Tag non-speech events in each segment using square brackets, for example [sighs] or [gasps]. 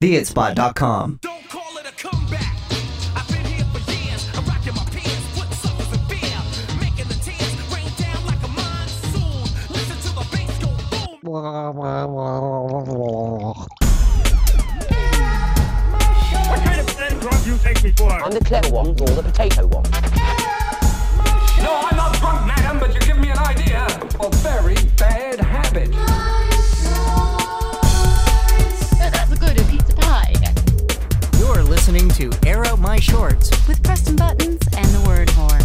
TheItSpot.com. Don't call it a comeback. I've been here for years. I'm rocking my peers, putting suckers in fear, making the tears rain down like a monsoon. Listen to the bass go boom. What kind of dead drug you take me for? I'm the clever one or the potato one. No, I'm not drunk, madam, but you give me an idea of very bad habit. Listening to Air Out My Shorts. With Preston Buttons and the word whore.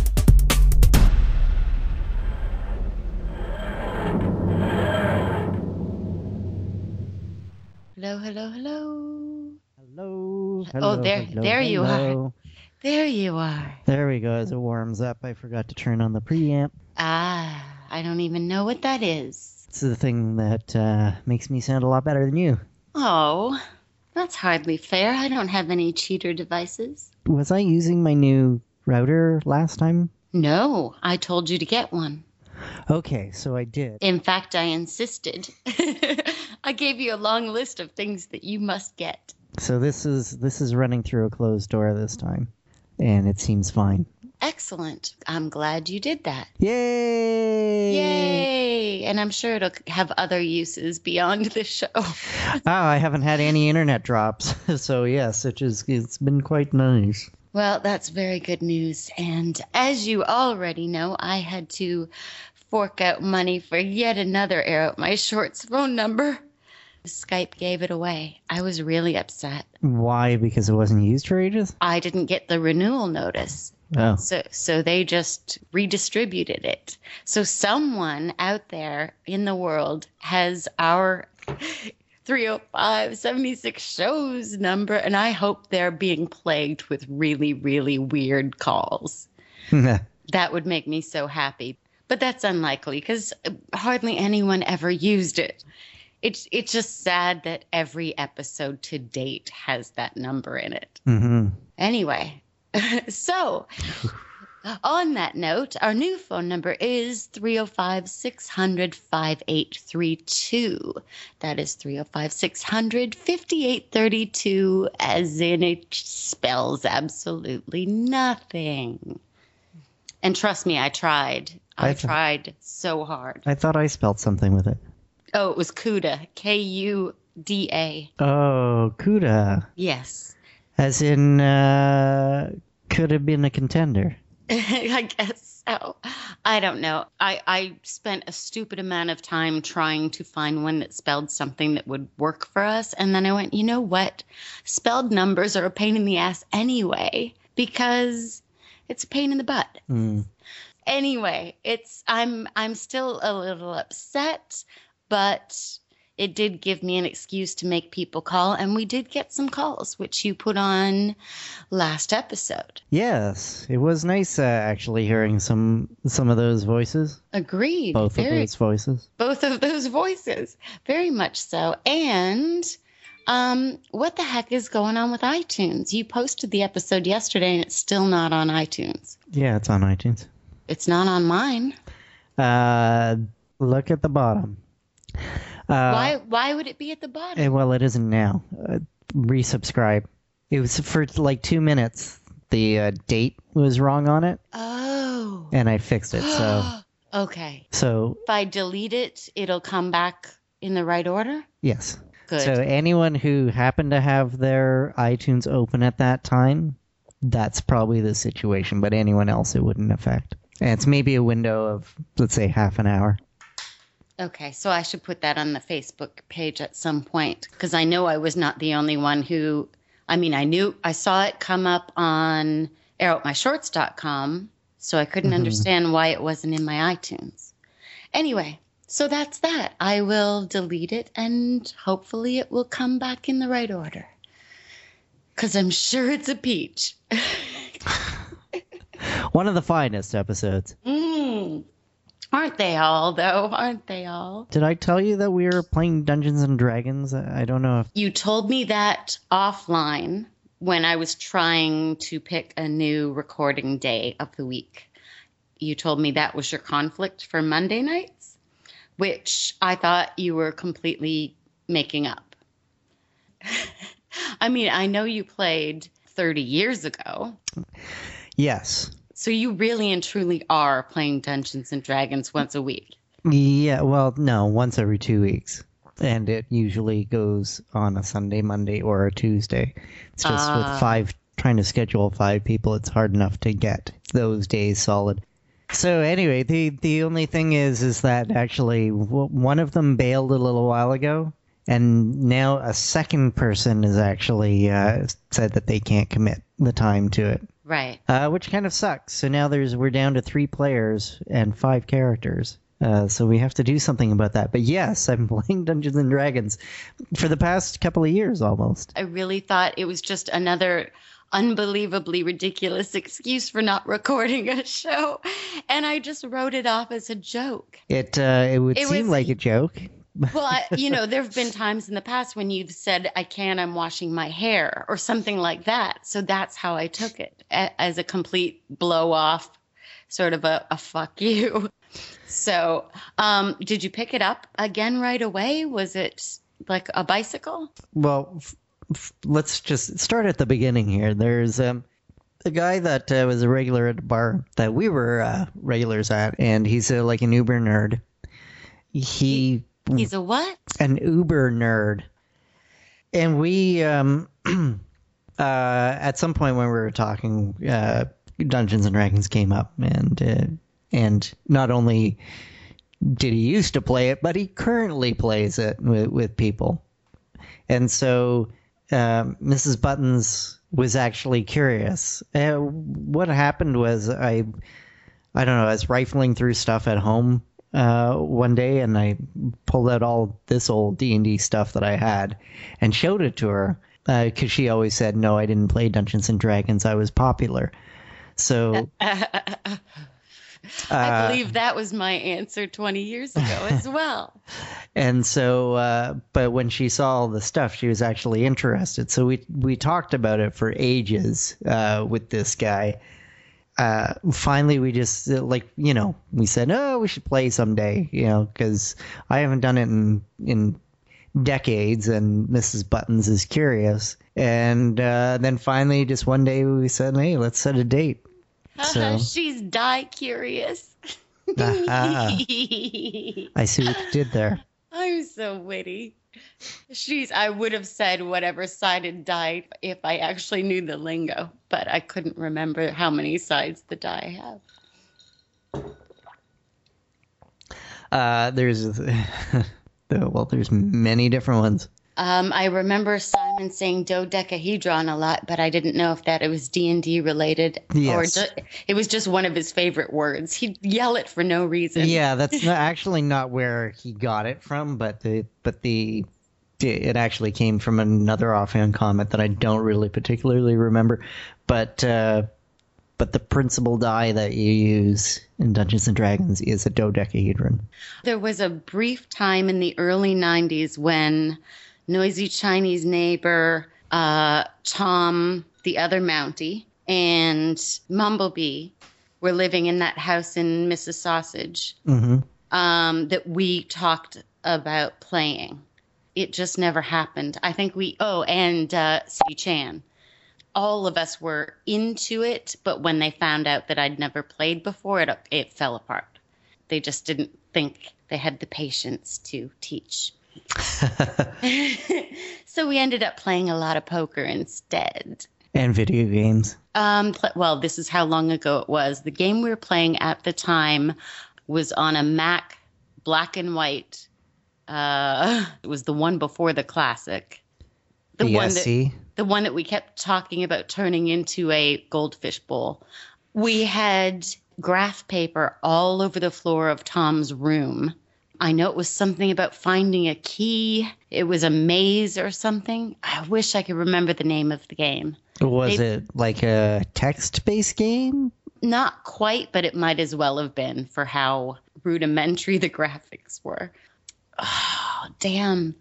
Hello, hello, hello. Hello. Oh, there- there you are. There you are. There we go. As it warms up, I forgot to turn on the preamp. Ah, I don't even know what that is. It's the thing that uh, makes me sound a lot better than you. Oh, that's hardly fair. I don't have any cheater devices. Was I using my new router last time? No, I told you to get one. Okay, so I did. In fact, I insisted. [laughs] I gave you a long list of things that you must get. So this is this is running through a closed door this time, and it seems fine. Excellent. I'm glad you did that. Yay! Yay! And I'm sure it'll have other uses beyond the show. Oh, [laughs] I haven't had any internet drops, [laughs] so yes, it just it's been quite nice. Well, that's very good news. And as you already know, I had to fork out money for yet another Air Out My Shorts phone number. Skype gave it away. I was really upset. Why? Because it wasn't used for ages. I didn't get the renewal notice. Oh, So so they just redistributed it. So someone out there in the world has our 305 76 shows number and I hope they're being plagued with really really weird calls. [laughs] That would make me so happy. But that's unlikely cuz hardly anyone ever used it. It's it's just sad that every episode to date has that number in it. hmm Anyway, [laughs] so on that note, our new phone number is 305 600 5832. That is 305 600 5832, as in it spells absolutely nothing. And trust me, I tried. I, I th- tried so hard. I thought I spelled something with it. Oh, it was CUDA. K U D A. Oh, Kuda. Yes. As in, uh, could have been a contender. [laughs] I guess so. I don't know. I, I spent a stupid amount of time trying to find one that spelled something that would work for us. And then I went, you know what? Spelled numbers are a pain in the ass anyway, because it's a pain in the butt. Mm. Anyway, it's I'm I'm still a little upset, but it did give me an excuse to make people call, and we did get some calls, which you put on last episode. Yes, it was nice uh, actually hearing some some of those voices, Agreed. both of those voices. both of those voices. Very much so. And um, what the heck is going on with iTunes? You posted the episode yesterday and it's still not on iTunes. Yeah, it's on iTunes. It's not on mine. Uh, look at the bottom. Uh, why why would it be at the bottom? eh, well, it isn't now. Uh, resubscribe. It was for like two minutes. The uh, date was wrong on it, oh. and I fixed it. So, [gasps] Okay. so If I delete it, it'll come back in the right order? yes. Good. So anyone who happened to have their iTunes open at that time, that's probably the situation. But anyone else, it wouldn't affect. And it's maybe a window of let's say half an hour. Okay, so I should put that on the Facebook page at some point because I know I was not the only one who. I mean, I knew I saw it come up on airoutmyshorts.com, so I couldn't understand why it wasn't in my iTunes. Anyway, so that's that. I will delete it and hopefully it will come back in the right order. Because I'm sure it's a peach. [laughs] One of the finest episodes. [laughs] Mm. Aren't they all, though? Aren't they all? Did I tell you that we were playing Dungeons and Dragons? I don't know if You told me that offline when I was trying to pick a new recording day of the week. You told me that was your conflict for Monday nights, which I thought you were completely making up. [laughs] I mean, I know you played 30 years ago. Yes. So you really and truly are playing Dungeons and Dragons once a week. Yeah, well, no, once every two weeks. And it usually goes on a Sunday, Monday, or a Tuesday. It's just Ah. with five, trying to schedule five people, it's hard enough to get those days solid. So anyway, the the only thing is, is that actually one of them bailed a little while ago, and now a second person has actually uh, said that they can't commit the time to it, Right. uh, which kind of sucks. So now there's we're down to three players and five characters. Uh, so we have to do something about that. But yes, [laughs] I'm playing Dungeons and Dragons for the past couple of years almost. I really thought it was just another unbelievably ridiculous excuse for not recording a show. And I just wrote it off as a joke. It uh, it would It seem was- like a joke. Well, I, you know, there have been [laughs] times in the past when you've said, I can't, I'm washing my hair or something like that. So that's how I took it a- as a complete blow off, sort of a, a fuck you. [laughs] So, um, did you pick it up again right away? Was it like a bicycle? Well, f- f- let's just start at the beginning here. There's um, a guy that uh, was a regular at the bar that we were uh, regulars at, and he's uh, like an Uber nerd. He He's a what? an Uber nerd, and we um, [clears throat] uh, at some point when we were talking, uh, Dungeons and Dragons came up, and uh, and not only did he used to play it, but he currently plays it with, with people. And so um, Mrs. Buttons was actually curious. Uh, what happened was I, I don't know, I was rifling through stuff at home uh, one day, and I pulled out all this old D and D stuff that I had, and showed it to her because she always said, "No, I didn't play Dungeons and Dragons. I was popular." So [laughs] I Uh, believe that was my answer 20 years ago [laughs] as well. and so uh, but when she saw all the stuff she was actually interested so we we talked about it for ages uh, with this guy uh, finally we just uh, like you know we said oh we should play someday you know because i haven't done it in in decades and mrs buttons is curious. And uh, then finally just one day we said hey let's set a date. So- She's die curious. Ah, [laughs] i see what you did there I'm so witty. She's, I would have said whatever side it died if I actually knew the lingo, but I couldn't remember how many sides the die have. uh, there's [laughs] well there's many different ones Um, I remember Simon saying dodecahedron a lot, but I didn't know if that it was D and D related or Yes. it was just one of his favorite words. He'd yell it for no reason. Yeah, [laughs] that's not, actually not where he got it from, but the but the it actually came from another offhand comment that I don't really particularly remember, but uh, but the principal die that you use in Dungeons and Dragons is a dodecahedron. There was a brief time in the early 90s when Noisy Chinese Neighbor, uh, Tom, the other Mountie, and Mumblebee were living in that house in Mississauga hmm um, that we talked about playing. It just never happened. I think we, oh, and uh, City Chan. All of us were into it, but when they found out that I'd never played before, it, it fell apart. They just didn't think they had the patience to teach. [laughs] [laughs] so we ended up playing a lot of poker instead. And video games. Um, well, this is how long ago it was. The game we were playing at the time was on a Mac black and white. Uh, [laughs] it was the one before the classic. The one that the one that we kept talking about turning into a goldfish bowl. We had graph paper all over the floor of Tom's room. I know it was something about finding a key. It was a maze or something. I wish I could remember the name of the game. Was They- it like a text-based game? Not quite, but it might as well have been for how rudimentary [laughs] the graphics were. Oh, damn.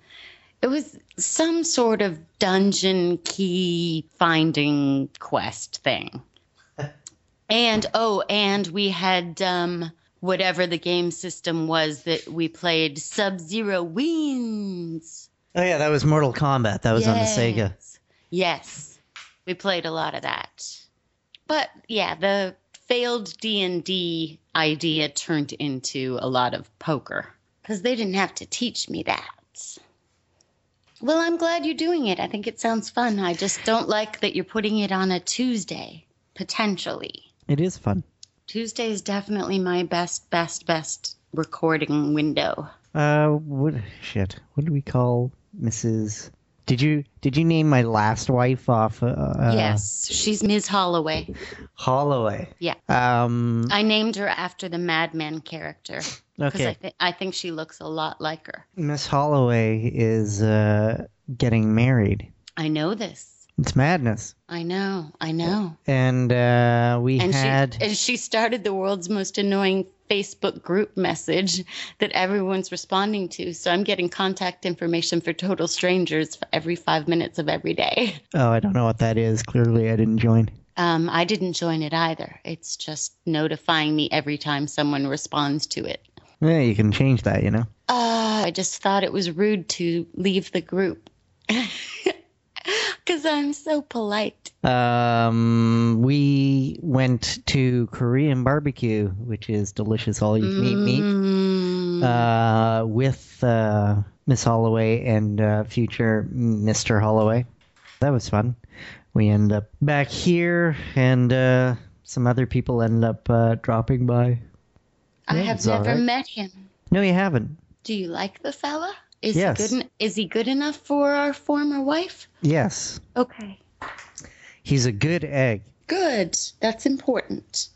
It was some sort of dungeon key finding quest thing. [laughs] And oh, and we had um whatever the game system was that we played Sub Zero Wins. Oh yeah, that was Mortal Kombat. That was on the Sega. Yes. Yes, we played a lot of that. But yeah, the failed D&D idea turned into a lot of poker because they didn't have to teach me that. Well, I'm glad you're doing it. I think it sounds fun. I just don't like that you're putting it on a Tuesday, potentially. It is fun. Tuesday is definitely my best, best, best recording window. Uh, what shit? What do we call Mrs. Did you did you name my last wife off? Uh, uh, yes, she's Ms. Holloway. Holloway. Yeah. Um. I named her after the Mad Men character because I, Okay. th- I think she looks a lot like her. Miss Holloway is uh getting married. I know this. It's madness. I know. I know. And uh, we And had she and she started the world's most annoying Facebook group message that everyone's responding to. So I'm getting contact information for total strangers for every five minutes of every day. oh I don't know what that is. Clearly I didn't join. Um, I didn't join it either. It's just notifying me every time someone responds to it. Yeah, you can change that. You know. Uh, I just thought it was rude to leave the group. [laughs] Because I'm so polite. Um, we went to Korean barbecue, which is delicious all you can eat meat. Mm, uh, with uh, Miss Holloway and uh, future Mr. Holloway. That was fun. We end up back here, and uh, some other people end up uh, dropping by. I yeah, have never right. met him. No, you haven't. Do you like the fella? Is Yes. he good? en- Is he good enough for our former wife? Yes, Okay. he's a good egg. Good. That's important.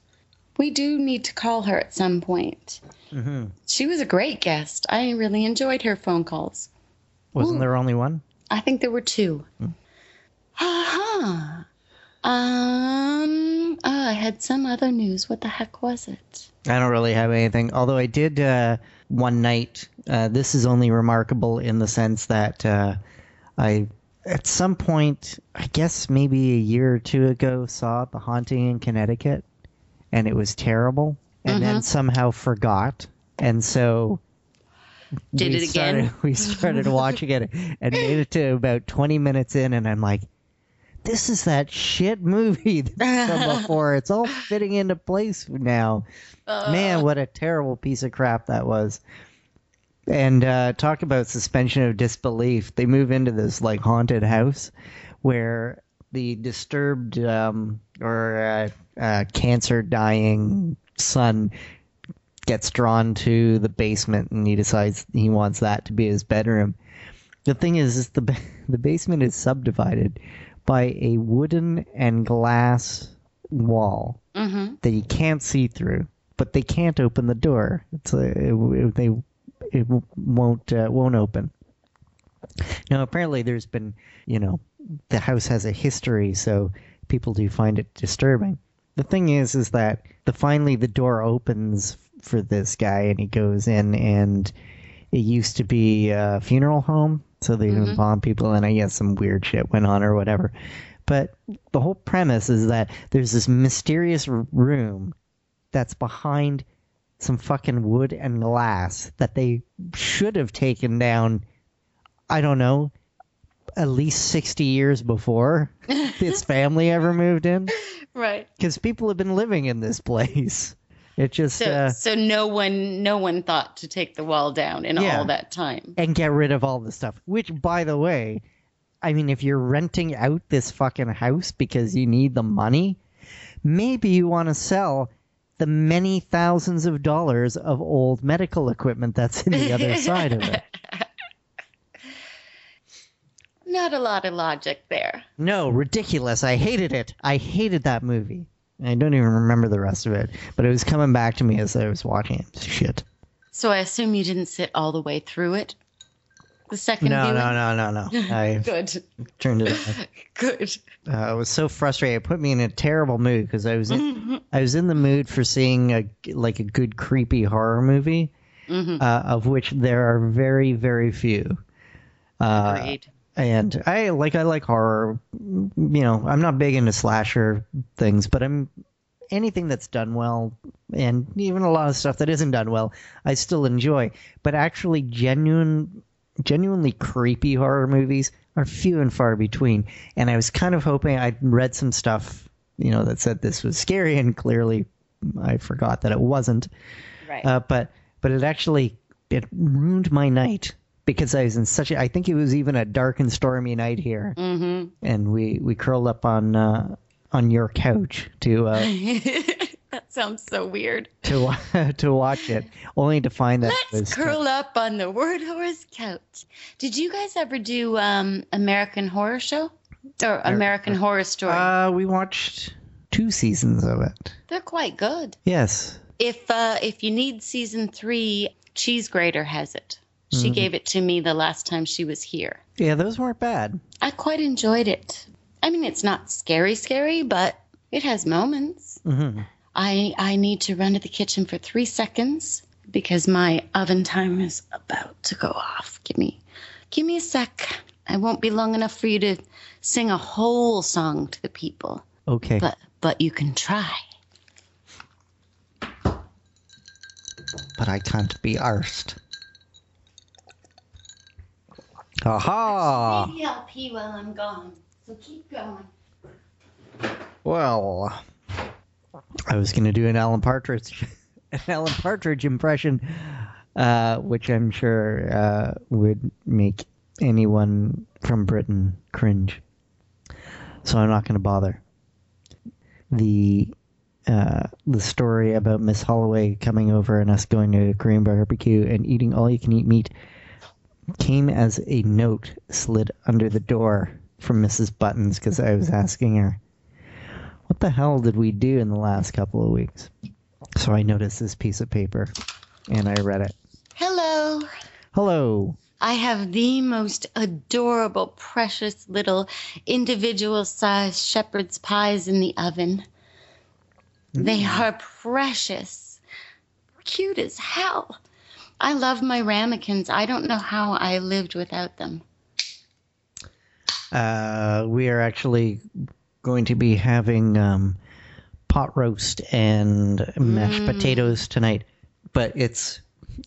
We do need to call her at some point. hmm She was a great guest. I really enjoyed her phone calls. Wasn't Ooh. there only one? I think there were two. Uh-huh. Um, oh, I had some other news. What the heck was it? I don't really have anything. Although I did uh, one night. Uh, this is only remarkable in the sense that uh, I, at some point, I guess maybe a year or two ago, saw The Haunting in Connecticut, and it was terrible, and then somehow forgot, and so. Did we it again? Started, [laughs] we started watching it and made it to about 20 minutes in, and I'm like, this is that shit movie [laughs] from [laughs] before. It's all fitting into place now. Man, what a terrible piece of crap that was. And uh, talk about suspension of disbelief. They move into this like haunted house where the disturbed um, or uh, uh, cancer dying son gets drawn to the basement and he decides he wants that to be his bedroom. The thing is, is the [laughs] the basement is subdivided by a wooden and glass wall Mm-hmm. that you can't see through, but they can't open the door. It's a, it, they it won't uh, won't open. Now apparently there's been you know the house has a history, so people do find it disturbing. The thing is, is that the finally the door opens for this guy and he goes in and it used to be a funeral home, so they Mhm. embalm people and I guess some weird shit went on or whatever. But the whole premise is that there's this mysterious room that's behind some fucking wood and glass that they should have taken down. I don't know, at least 60 years before [laughs] this family ever moved in. Right. Because people have been living in this place. It just, So, uh, so no one, no one thought to take the wall down in Yeah. all that time. and get rid of all the stuff. Which, by the way, I mean, if you're renting out this fucking house because you need the money, maybe you want to sell the many thousands of dollars of old medical equipment that's in the other [laughs] side of it. Not a lot of logic there. No, ridiculous. I hated it. I hated that movie. I don't even remember the rest of it, but it was coming back to me as I was watching it. Shit. So I assume you didn't sit all the way through it. The second No, viewing. no, no, no, no. [laughs] I Good. turned it [laughs] off. Good. Uh, I was so frustrated. It put me in a terrible mood because I was in, I was in the mood for seeing a like a good creepy horror movie, Mhm. uh, of which there are very very few. Uh, Agreed. And I like I like horror. You know, I'm not big into slasher things, but I'm anything that's done well, and even a lot of stuff that isn't done well, I still enjoy. But actually, genuine, genuinely creepy horror movies, are few and far between. And I was kind of hoping I'd read some stuff, you know, that said this was scary, and clearly I forgot that it wasn't. Right. Uh, but but it actually it ruined my night because I was in such a I think it was even a dark and stormy night here, mm-hmm. and we we curled up on uh, on your couch to uh, [laughs] that sounds so weird. to [laughs] to watch it, only to find that Let's was curl up on the Word Horse couch. Did you guys ever do um, American Horror Show or American Horror Story? Uh, we watched two seasons of it. They're quite good. Yes. If uh, if you need season three, Cheese Grater has it. Mm-hmm. She gave it to me the last time she was here. Yeah, those weren't bad. I quite enjoyed it. I mean, it's not scary, scary, but it has moments. hmm I I need to run to the kitchen for three seconds because my oven timer is about to go off. Give me, give me a sec. I won't be long enough for you to sing a whole song to the people, Okay. but but you can try. but I can't be arsed. Aha! Maybe I'll pee while I'm gone. So keep going. Well, I was going to do an Alan Partridge, [laughs] an Alan Partridge impression, uh, which I'm sure uh, would make anyone from Britain cringe. So I'm not going to bother. The uh, the story about Miss Holloway coming over and us going to a Korean barbecue and eating all you can eat meat came as a note slid under the door from Mrs. Buttons because I was asking her, what the hell did we do in the last couple of weeks? So I noticed this piece of paper and I read it. Hello. Hello. I have the most adorable, precious little individual sized shepherd's pies in the oven. They mm. are precious, cute as hell. I love my ramekins. I don't know how I lived without them. Uh, we are actually going to be having um, pot roast and mashed potatoes tonight, but it's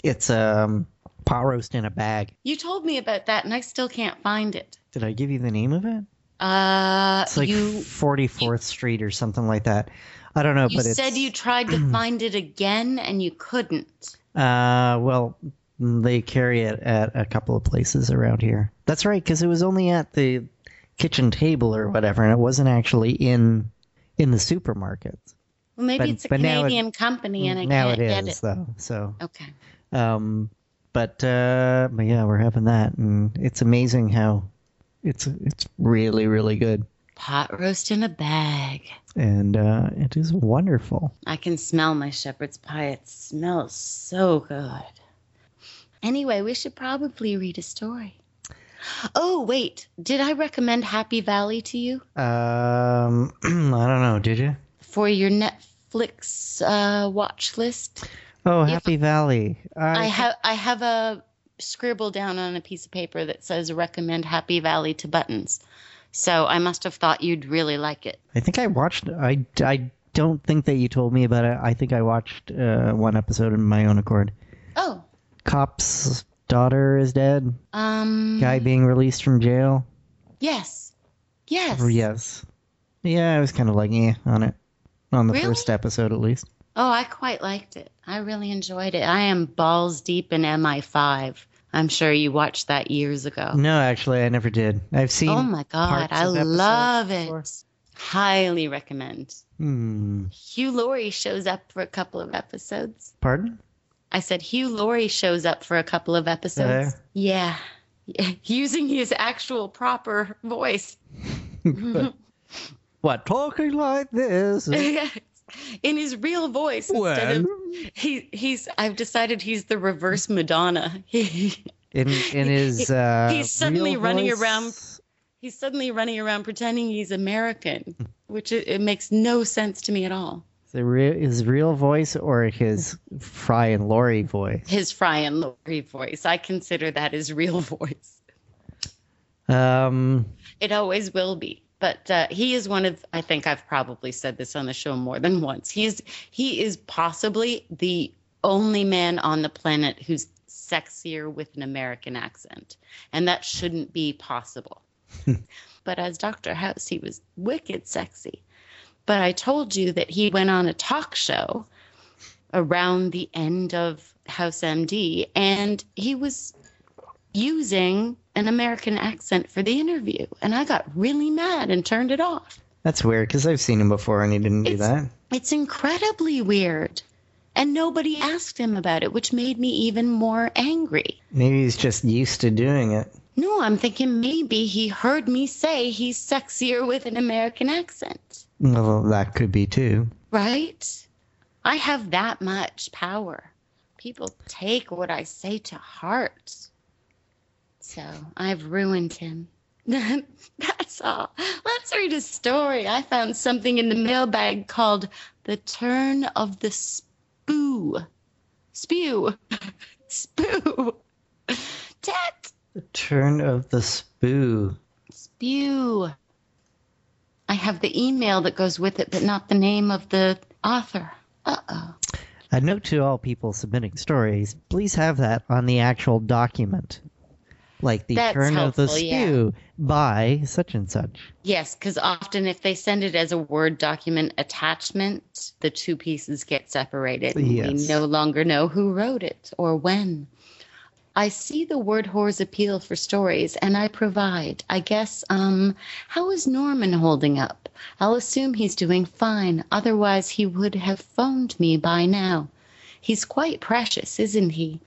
it's um, pot roast in a bag. You told me about that, and I still can't find it. Did I give you the name of it? Uh, It's like you 44th Street or something like that. I don't know, you but it's said you tried to [clears throat] find it again and you couldn't. Uh, well, they carry it at a couple of places around here. That's right, because it was only at the kitchen table or whatever, and it wasn't actually in in the supermarkets. Well, maybe But- it's a now it- Canadian company and I now can't it get is it. though. So, Okay. um, but uh, but yeah, we're having that, and it's amazing how it's it's really really good, Pot roast in a bag. And uh, it is wonderful. I can smell my shepherd's pie. It smells so good. Anyway, we should probably read a story. Oh, wait. Did I recommend Happy Valley to you Um, [clears throat] I don't know. Did you? for your Netflix uh, watch list? Oh, Happy Valley. I have I have a scribble down on a piece of paper that says recommend Happy Valley to buttons. So I must have thought you'd really like it. I think I watched. I, I don't think that you told me about it. I think I watched uh, one episode in my own accord. Oh, Cop's daughter is dead. um, Guy being released from jail. yes, yes, Yes. Yeah, I was kind of like eh on it on the Really? first episode at least. Oh, I quite liked it. I really enjoyed it. I am balls deep in MI5. I'm sure you watched that years ago. No, actually, I never did. I've seen. Oh my god, I love it. before. Highly recommend. Hmm. Hugh Laurie shows up for a couple of episodes. Pardon? I said Hugh Laurie shows up for a couple of episodes. Yeah. Yeah. [laughs] Using his actual proper voice. [laughs] What talking like this? [laughs] In his real voice. Instead of, he, he's I've decided he's the reverse Madonna. He, [laughs] in in his uh, He's suddenly running voice? around he's suddenly running around pretending he's American, which it, it makes no sense to me at all. The real his real voice or his Fry and Laurie voice? His Fry and Laurie voice, I consider that his real [laughs] voice. Um, It always will be. But uh, he is one of I think I've probably said this on the show more than once. He's he is possibly the only man on the planet who's sexier with an American accent, and that shouldn't be possible. [laughs] but as Dr. House, he was wicked sexy. But I told you that he went on a talk show around the end of House MD and he was using an American accent for the interview. And I got really mad and turned it off. That's weird because I've seen him before and he didn't do that. It's incredibly weird. And nobody asked him about it, which made me even more angry. Maybe he's just used to doing it. No, I'm thinking maybe he heard me say he's sexier with an American accent, Well, that could be too. right? I have that much power. People take what I say to heart. So I've ruined him. [laughs] That's all. Let's read a story. I found something in the mailbag called The Turn of the Spoo. Spew. [laughs] Spoo. Tat. The turn of the spoo. Spew. I have the email that goes with it, but not the name of the author. Uh oh. A note to all people submitting stories: please have that on the actual document, like the That's turn of the helpful, yeah. spew by such and such. Yes, because often if they send it as a Word document attachment, the two pieces get separated. and We no longer know who wrote it or when. I see the word whores appeal for stories, and I provide. I guess, um, how is Norman holding up? I'll assume he's doing fine, otherwise, he would have phoned me by now. He's quite precious, isn't he?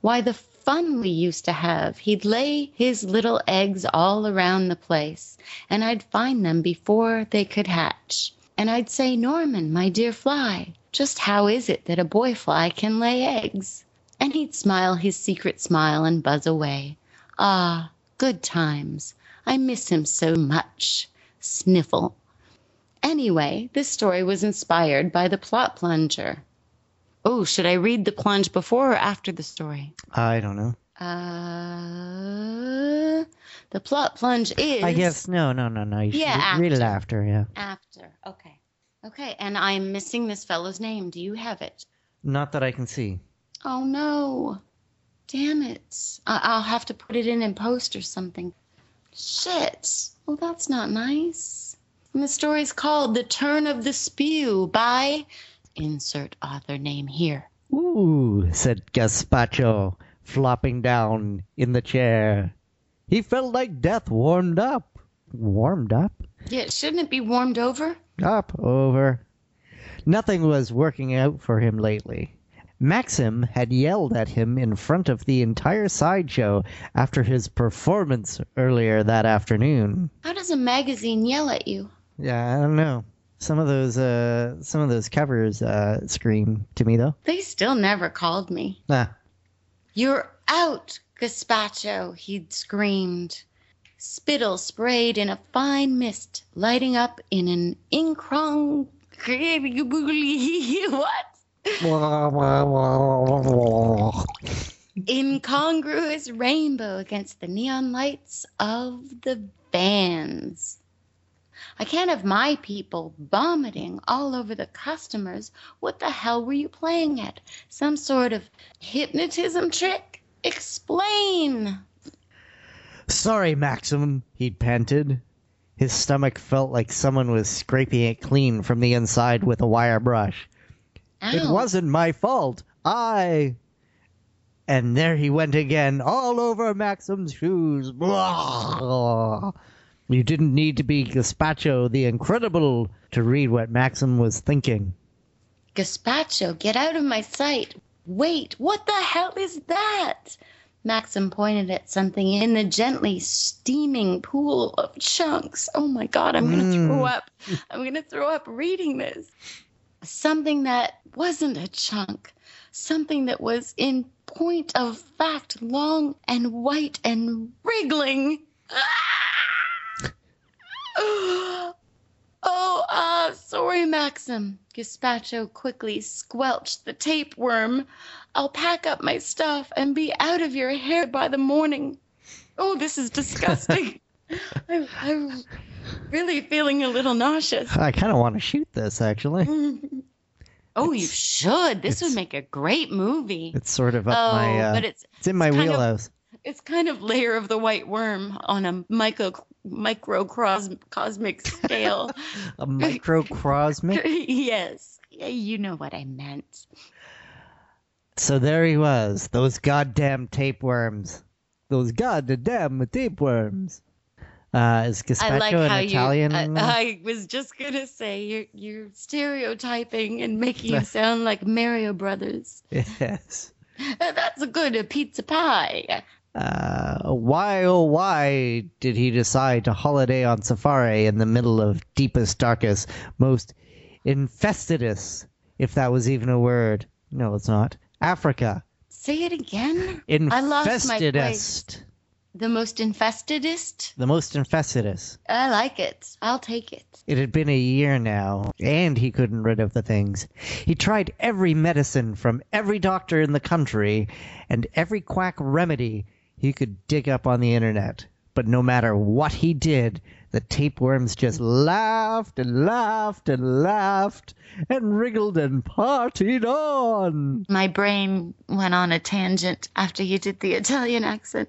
Why, the fun we used to have. He'd lay his little eggs all around the place, and I'd find them before they could hatch. And I'd say, Norman, my dear fly, just how is it that a boy fly can lay eggs? And he'd smile his secret smile and buzz away. Ah, good times. I miss him so much. Sniffle. Anyway, this story was inspired by the plot plunger. Oh, should I read the plunge before or after the story? I don't know. Uh, the plot plunge is. I guess no, no, no, no. You should Yeah, re- read it after. after. Yeah, After. Okay. Okay, and I'm missing this fellow's name. Do you have it? not that I can see. Oh no. Damn it. I- I'll have to put it in in post or something. Shit. Well, that's not nice. And the story's called The Turn of the Spew by insert author name here. Ooh, said Gazpacho, flopping down in the chair. He felt like death warmed up. Warmed up? Yeah, shouldn't it be warmed over? Up, over. Nothing was working out for him lately. Maxim had yelled at him in front of the entire sideshow after his performance earlier that afternoon. How does a magazine yell at you? Yeah, I don't know. Some of those uh some of those covers uh scream to me though. They still never called me. Ah, You're out, Gazpacho, he'd screamed. Spittle sprayed in a fine mist, lighting up in an incron... [laughs] what? Incongruous rainbow against the neon lights of the vans. I can't have my people vomiting all over the customers. What the hell were you playing at? Some sort of hypnotism trick? Explain. Sorry, Maxim, he'd panted. His stomach felt like someone was scraping it clean from the inside with a wire brush. It wasn't my fault. I. And there he went again, all over Maxim's shoes. Blah. You didn't need to be Gazpacho the Incredible to read what Maxim was thinking. Gazpacho, get out of my sight. Wait, what the hell is that? Maxim pointed at something in the gently steaming pool of chunks. Oh my god, I'm gonna throw up. I'm gonna throw up reading this. Something that wasn't a chunk. Something that was in point of fact long and white and wriggling. Ah! [gasps] Oh, ah, sorry, Maxim. Gazpacho quickly squelched the tapeworm. I'll pack up my stuff and be out of your hair by the morning. Oh, this is disgusting. [laughs] I'm, I'm really feeling a little nauseous. I kind of want to shoot this, actually. [laughs] Oh, you should. This would make a great movie. It's sort of up oh, my. Uh, but it's it's in my of- wheelhouse. it's kind of Lair of the White Worm on a micro microcosmic scale. [laughs] A microcosmic. [laughs] yes. You know what I meant. So there he was, those goddamn tapeworms. Those goddamn tapeworms. Uh, is Gazpacho I like an how Italian? you. I, I was just gonna say you're you're stereotyping and making him [laughs] sound like Mario Brothers. yes. Uh, That's a good pizza pie. Uh, why oh why did he decide to holiday on safari in the middle of deepest, darkest, most infestedest, if that was even a word? No, it's not. Africa. Say it again. I lost my place. Infestedest. The most infestedest. The most infestedest. I like it. I'll take it. It had been a year now, and he couldn't rid of the things. He tried every medicine from every doctor in the country and every quack remedy he could dig up on the internet. But no matter what he did, the tapeworms just laughed and laughed and laughed and wriggled and partied on. My brain went on a tangent after you did the Italian accent.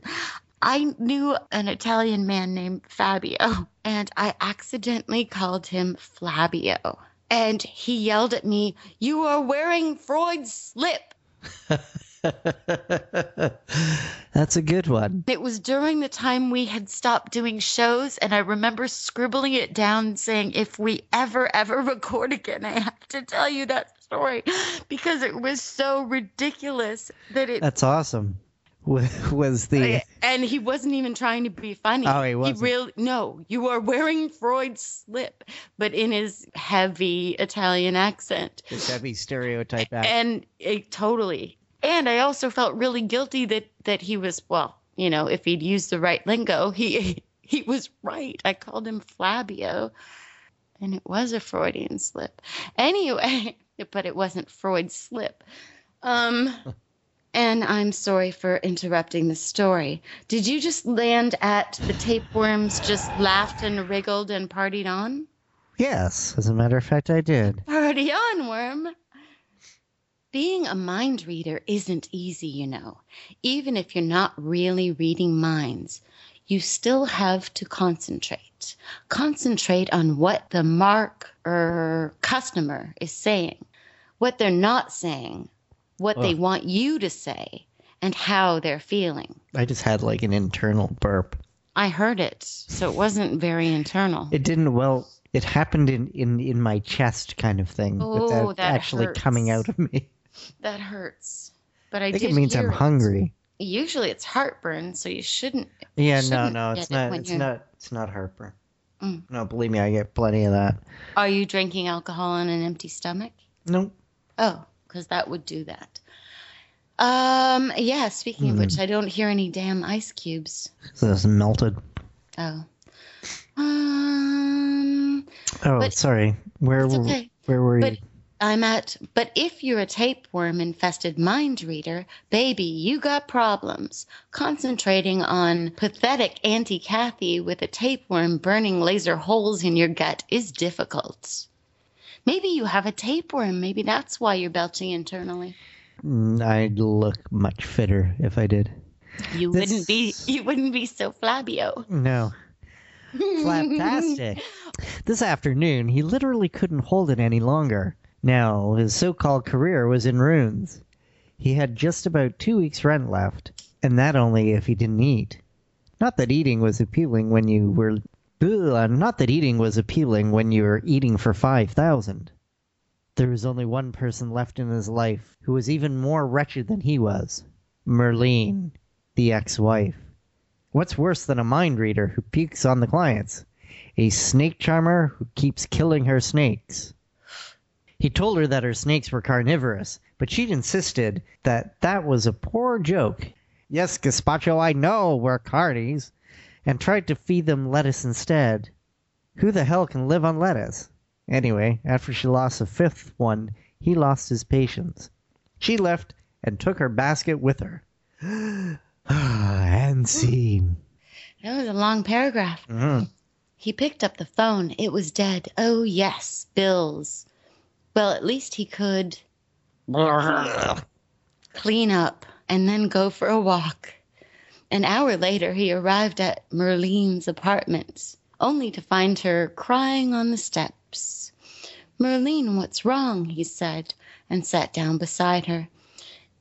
I knew an Italian man named Fabio, and I accidentally called him Flabio. And he yelled at me, You are wearing Freud's slip. [laughs] [laughs] That's a good one. It was during the time we had stopped doing shows, and I remember scribbling it down saying, If we ever, ever [laughs] record again, I have to tell you that story because it was so ridiculous that it. That's awesome. [laughs] was the oh, and he wasn't even trying to be funny. Oh, he wasn't. really no. You are wearing Freud's slip, but in his heavy Italian accent, his heavy stereotype act. and it totally. And I also felt really guilty that that he was well, you know, if he'd used the right lingo, he [laughs] he was right. I called him Flabio, and it was a Freudian slip. Anyway, [laughs] but it wasn't Freud's slip. Um. [laughs] And I'm sorry for interrupting the story. Did you just land at the tapeworms just laughed and wriggled and partied on? yes, as a matter of fact, I did. Party on, worm. Being a mind reader isn't easy, you know. Even if you're not really reading minds, you still have to concentrate. Concentrate on what the mark or customer is saying, what they're not saying, what they want you to say, and how they're feeling. I just had like an internal burp. I heard it, so it wasn't very internal. It didn't well. It happened in in in my chest, kind of thing, Oh, without actually hurts. coming out of me. That hurts. But I, I think did it means hear I'm it. hungry. Usually it's heartburn, so you shouldn't. Yeah, no, shouldn't no, get it's not. when It's you're- not. It's not heartburn. Mm. No, believe me, I get plenty of that. Are you drinking alcohol on an empty stomach? Nope. Oh, because that would do that. Um, yeah, speaking of Hmm. which, I don't hear any damn ice cubes. So it's melted. Oh. Um, Oh, But- sorry. Where were okay. where were But you? I'm at, but if you're a tapeworm infested mind reader, baby, you got problems. Concentrating on pathetic Auntie Kathy with a tapeworm burning laser holes in your gut is difficult. Maybe you have a tapeworm. Maybe that's why you're belching internally. Mm, I'd look much fitter if I did. You This- wouldn't be. You wouldn't be so flabio. No. Flaptastic. [laughs] this afternoon, he literally couldn't hold it any longer. Now, his so called career was in ruins. He had just about two weeks' rent left, and that only if he didn't eat. Not that eating was appealing when you were. Not that eating was appealing when you were eating for 5,000. There was only one person left in his life who was even more wretched than he was Merlene, the ex wife. What's worse than a mind reader who peeks on the clients? A snake charmer who keeps killing her snakes. He told her that her snakes were carnivorous, but she'd insisted that that was a poor joke. Yes, Gazpacho, I know we're carnies, and tried to feed them lettuce instead. Who the hell can live on lettuce? Anyway, after she lost the fifth one, he lost his patience. She left and took her basket with her. [sighs] and scene. That was a long paragraph. Mhm. He picked up the phone. It was dead. Oh, yes, bills. Well, at least he could clean up and then go for a walk. An hour later, he arrived at Merline's apartments, only to find her crying on the steps. Merline, what's wrong? he said, and sat down beside her.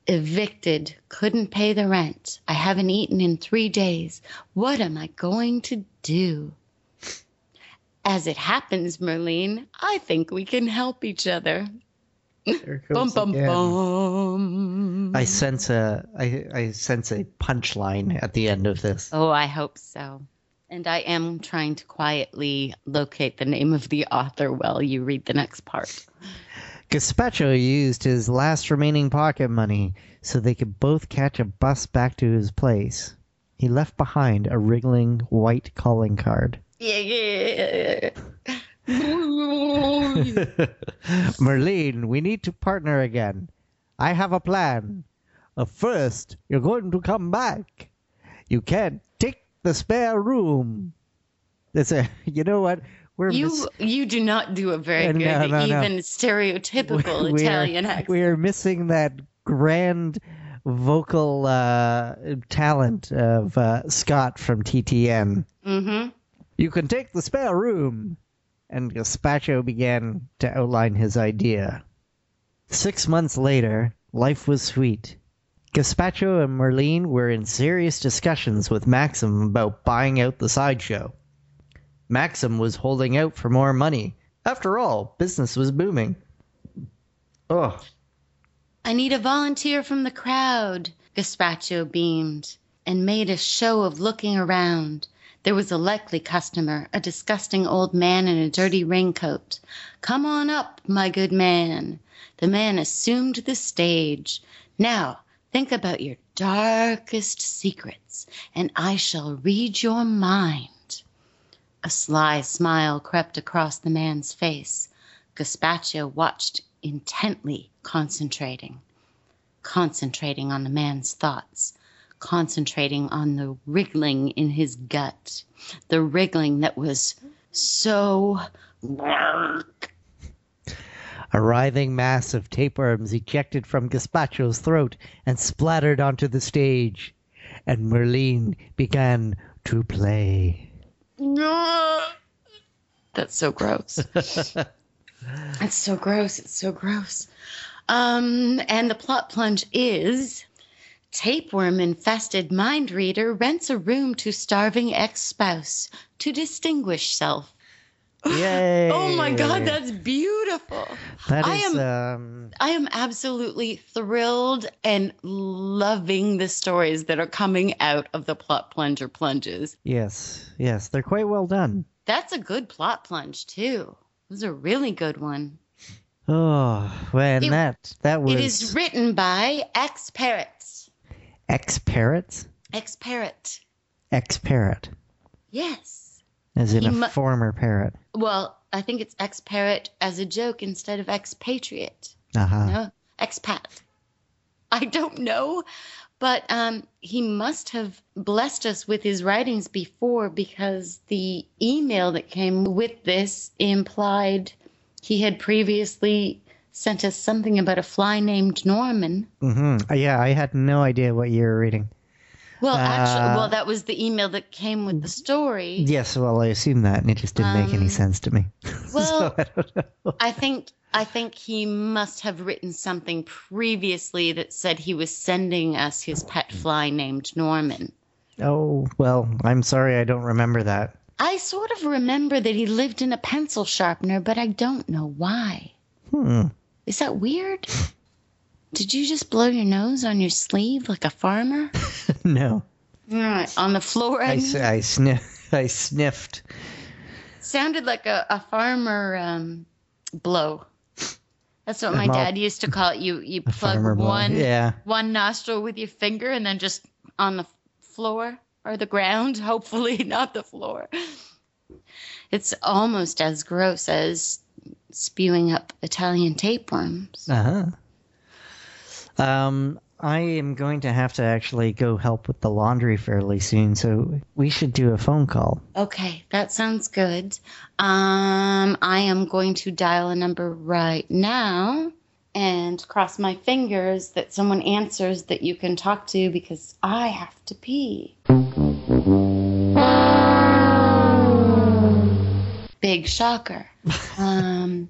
Evicted, couldn't pay the rent. I haven't eaten in three days. What am I going to do? As it happens, Merlin, I think we can help each other. Bum bum bum. I sense a I, I sense a punchline at the end of this. Oh, I hope so. And I am trying to quietly locate the name of the author while you read the next part. Gazpacho used his last remaining pocket money so they could both catch a bus back to his place. He left behind a wriggling white calling card. Yeah. [laughs] Merlin, we need to partner again. I have a plan. Uh, first, you're going to come back. You can't take the spare room. That's a, [laughs] you know what? We're You miss- you do not do a very Uh, good, no, no, no. even stereotypical we are- Italian accent. We are missing that grand vocal uh, talent of uh, Scott from TTN. Mm-hmm. You can take the spare room. And Gazpacho began to outline his idea. Six months later, life was sweet. Gazpacho and Merlin were in serious discussions with Maxim about buying out the sideshow. Maxim was holding out for more money. After all, business was booming. Oh, I need a volunteer from the crowd, Gazpacho beamed, and made a show of looking around. There was a likely customer, a disgusting old man in a dirty raincoat. Come on up, my good man. The man assumed the stage. Now, think about your darkest secrets, and I shall read your mind. A sly smile crept across the man's face. Gazpacho watched intently, concentrating, concentrating on the man's thoughts, concentrating on the wriggling in his gut, the wriggling that was so. A writhing mass of tapeworms ejected from Gazpacho's throat and splattered onto the stage, and Merlin began to play. That's so gross. [laughs] That's so gross. It's so gross. Um, and the plot plunge is tapeworm infested mind reader rents a room to starving ex spouse to distinguish self. [laughs] Yay! Oh my god, that's beautiful. That I am um, I am absolutely thrilled and loving the stories that are coming out of the plot plunger plunges. yes, yes, they're quite well done. That's a good plot plunge too. It was a really good one. Oh, man, It- that that was It is written by X Parrots. Ex parrots, X Parrot. ex parrot, Yes. as in He a mu- former parrot. Well, I think it's ex Parrot as a joke instead of expatriate. Uh huh. No, expat. I don't know, but um, he must have blessed us with his writings before because the email that came with this implied he had previously sent us something about a fly named Norman. Mm-hmm. Yeah, I had no idea what you were reading. Well, actually, Uh, well, that was the email that came with the story. Yes, well, I assumed that, and it just didn't make any Um, sense to me. [laughs] well, so I don't know. I think I think he must have written something previously that said he was sending us his pet fly named Norman. Oh well, I'm sorry, I don't remember that. I sort of remember that he lived in a pencil sharpener, but I don't know why. Hmm. Is that weird? Did you just blow your nose on your sleeve like a farmer? [laughs] no, Right, on the floor. I I, mean? I sniff, I sniffed. sounded like a, a farmer um, blow. That's what my I'm all- dad used to call it. You you [laughs] plug one Yeah. one nostril with your finger and then just on the floor or the ground, [laughs] hopefully not the floor. It's almost as gross as spewing up Italian tapeworms. Uh huh. Um, I am going to have to actually go help with the laundry fairly soon, so we should do a phone call. Okay, that sounds good. Um, I am going to dial a number right now. and cross my fingers that someone answers that you can talk to because I have to pee. Big shocker. [laughs] um,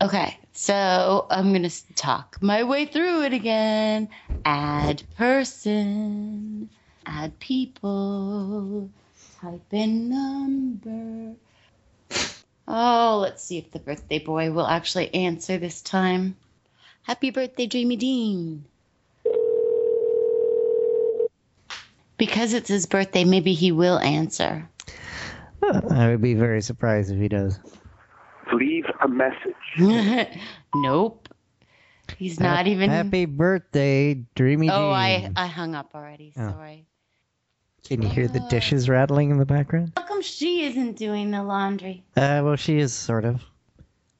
okay, so I'm going to talk my way through it again. Add person, add people, type in number. Oh, let's see if the birthday boy will actually answer this time. Happy birthday, Dreamy Dean. Because it's his birthday, maybe he will answer. [laughs] I would be very surprised if he does. Leave a message. [laughs] nope. He's not even. Happy birthday, Dreamy oh, I, Dean. I hung up already. Oh. Sorry. Can you hear the dishes rattling in the background? How come she isn't doing the laundry? Uh, well, she is sort of.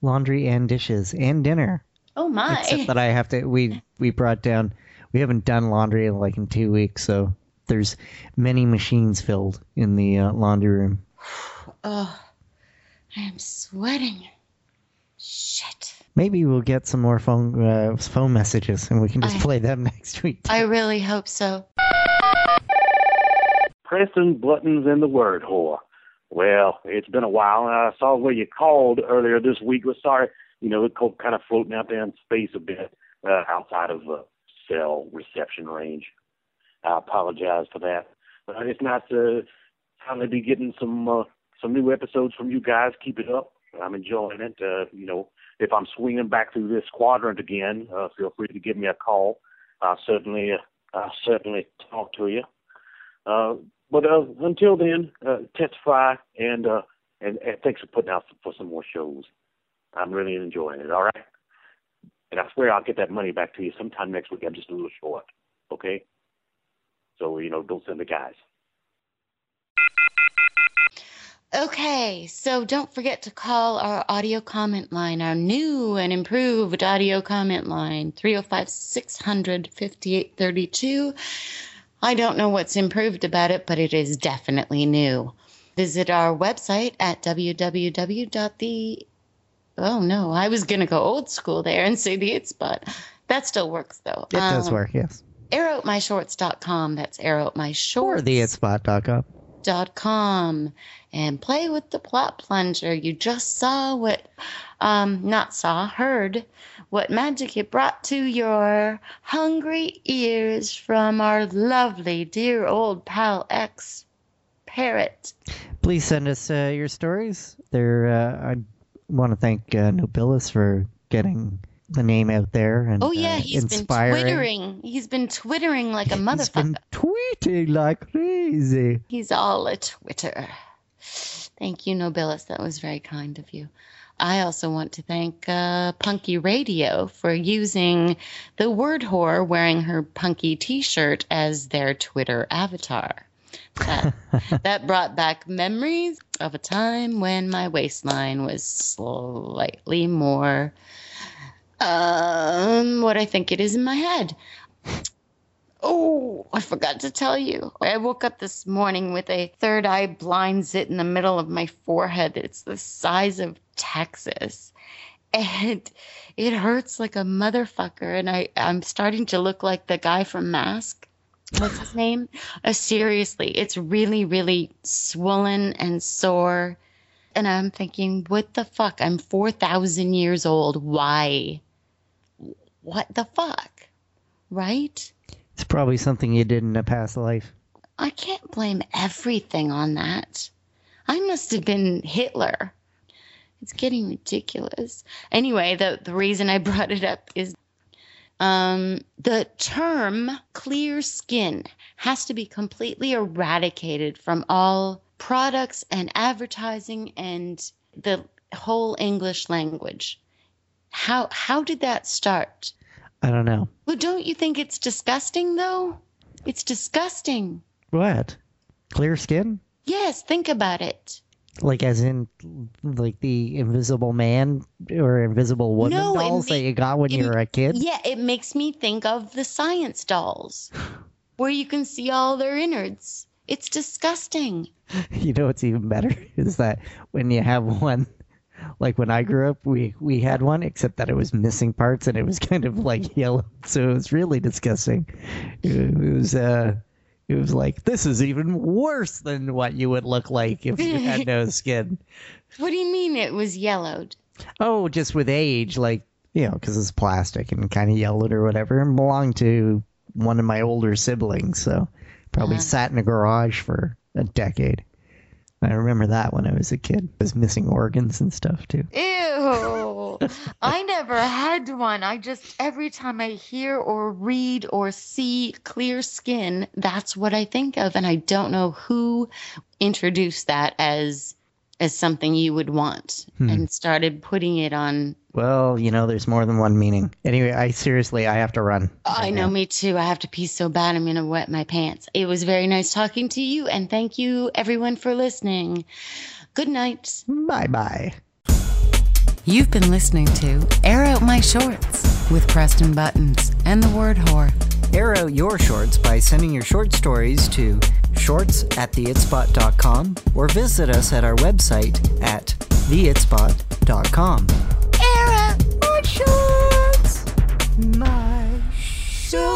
Laundry and dishes and dinner. Oh my. Except that I have to. We we brought down. We haven't done laundry in like in two weeks, so there's many machines filled in the uh, laundry room. [sighs] Oh, I am sweating. Shit. Maybe we'll get some more phone uh, phone messages, and we can just I- play them [laughs] next week. I really hope so. Preston Buttons in the word whore. Well, it's been a while, and I saw where you called earlier this week. Was sorry, you know, it co- kind of floating out there in space a bit, uh, outside of uh, cell reception range. I apologize for that. But it's nice to be getting some uh, some new episodes from you guys. Keep it up. I'm enjoying it. Uh, you know, if I'm swinging back through this quadrant again, uh, feel free to give me a call. I'll certainly, uh, I'll certainly talk to you. Uh, but uh, until then, uh, testify and, uh, and and thanks for putting out for some more shows. I'm really enjoying it. All right, and I swear I'll get that money back to you sometime next week. I'm just a little short. Okay, so you know, don't send the guys. Okay, so don't forget to call our audio comment line, our new and improved audio comment line, 305 600 5832. I don't know what's improved about it, but it is definitely new. Visit our website at www.the. Oh no, I was going to go old school there and say the it spot. That still works though. It does Um, work, yes. Airoutmyshorts.com. That's airoutmyshorts Or theitspot.com. dot com and play with the plot plunger. You just saw what, um, not saw, heard what magic it brought to your hungry ears from our lovely, dear old pal X Parrot. Please send us uh, your stories. They're, uh, I want to thank uh, Nobilis for getting the name out there and Oh yeah, uh, he's inspiring. been twittering. He's been twittering like a He's motherfucker. been tweeting like crazy. He's all a Twitter. Thank you, Nobilis. That was very kind of you. I also want to thank uh, Punky Radio for using the word whore wearing her punky t shirt as their Twitter avatar. That, [laughs] that brought back memories of a time when my waistline was slightly more um, what I think it is in my head. Oh, I forgot to tell you. I woke up this morning with a third eye blind zit in the middle of my forehead. It's the size of Texas. And it hurts like a motherfucker. And I, I'm starting to look like the guy from Mask. What's his name? Uh, seriously, it's really, really swollen and sore. And I'm thinking, what the fuck? I'm 4,000 years old. Why? What the fuck? Right? It's probably something you did in a past life. I can't blame everything on that. I must have been Hitler. It's getting ridiculous. Anyway, the, the reason I brought it up is um, the term clear skin has to be completely eradicated from all products and advertising and the whole English language. How how did that start? I don't know. Well, don't you think it's disgusting though? It's disgusting. What? Clear skin? Yes, think about it. Like as in like the invisible man or invisible woman No, dolls that you got when it- you were a kid? Yeah, it makes me think of the science dolls [sighs] where you can see all their innards. It's disgusting. [laughs] You know what's even better is that when you have one like when I grew up, we we had one, except that it was missing parts and it was [laughs] kind of like yellow, so it was really disgusting. It, it was uh, it was like this is even worse than what you would look like if you had no [laughs] skin. What do you mean it was yellowed? Oh, just with age, like you know, because it's plastic and kind of yellowed or whatever, and belonged to one of my older siblings, so probably Uh-huh. sat in a garage for a decade. I remember that when I was a kid. It was missing organs and stuff too. Ew. [laughs] I never had one. I just, every time I hear or read or see clear skin, that's what I think of. And I don't know who introduced that as as something you would want hmm. and started putting it on. Well, you know, there's more than one meaning. Anyway, I seriously, I have to run. Oh, I know, me too. I have to pee so bad I'm going to wet my pants. It was very nice talking to you. And thank you, everyone, for listening. Good night. Bye bye. You've been listening to Air Out My Shorts with Preston Buttons and the word whore. Air out your shorts by sending your short stories to shorts at theitspot.com or visit us at our website at theitspot.com. Air out my shorts. My shorts.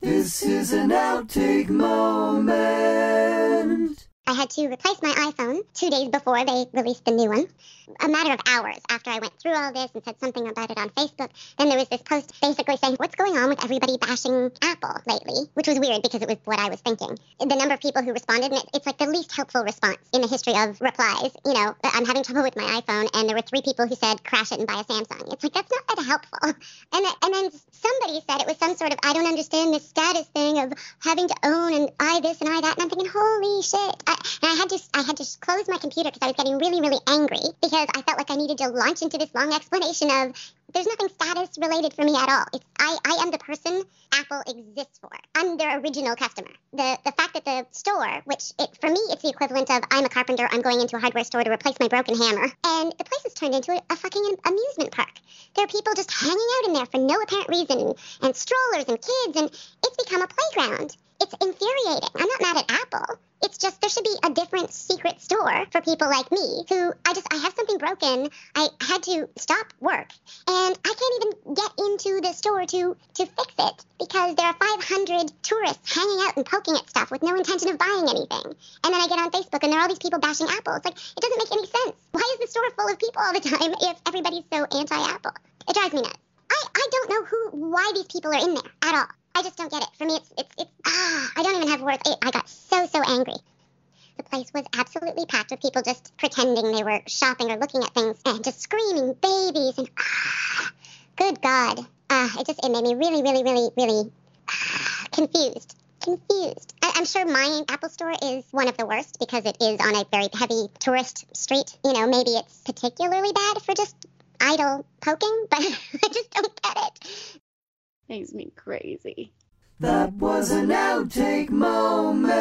This is an outtake moment. I had to replace my iPhone two days before they released the new one. A matter of hours after I went through all this and said something about it on Facebook, then there was this post basically saying, What's going on with everybody bashing Apple lately? Which was weird because it was what I was thinking. The number of people who responded, and it- it's like the least helpful response in the history of replies. You know, I'm having trouble with my iPhone, and there were three people who said, Crash it and buy a Samsung. It's like, that's not that helpful. [laughs] And, and then somebody said it was some sort of, I don't understand this status thing of having to own and I this and I that. And I'm thinking, holy shit. I, and I had to, I had to close my computer because I was getting really, really angry because I felt like I needed to launch into this long explanation of there's nothing status related for me at all. It's I, I am the person Apple exists for. I'm their original customer. The the fact that the store, which it, for me it's the equivalent of I'm a carpenter, I'm going into a hardware store to replace my broken hammer, and the place has turned into a, a fucking amusement park. There are people just hanging out in there for no apparent reason, and, and strollers and kids, and it's become a playground. It's infuriating. I'm not mad at Apple. It's just there should be a different secret store for people like me who I just I have something broken. I had to stop work and I can't even get into the store to to fix it because there are 500 tourists hanging out and poking at stuff with no intention of buying anything. And then I get on Facebook and there are all these people bashing Apple. It's like it doesn't make any sense. Why is the store full of people all the time if everybody's so anti-Apple? It drives me nuts. I, I don't know who why these people are in there at all. I just don't get it. For me, it's it's it's ah, I don't even have words. I, I got so so angry. The place was absolutely packed with people just pretending they were shopping or looking at things and just screaming babies and ah, good God. Ah, it just it made me really really really really ah, confused. Confused. I, I'm sure my Apple store is one of the worst because it is on a very heavy tourist street. You know, maybe it's particularly bad for just idle poking, [laughs] but I just don't get it. Makes me crazy. That was an outtake moment.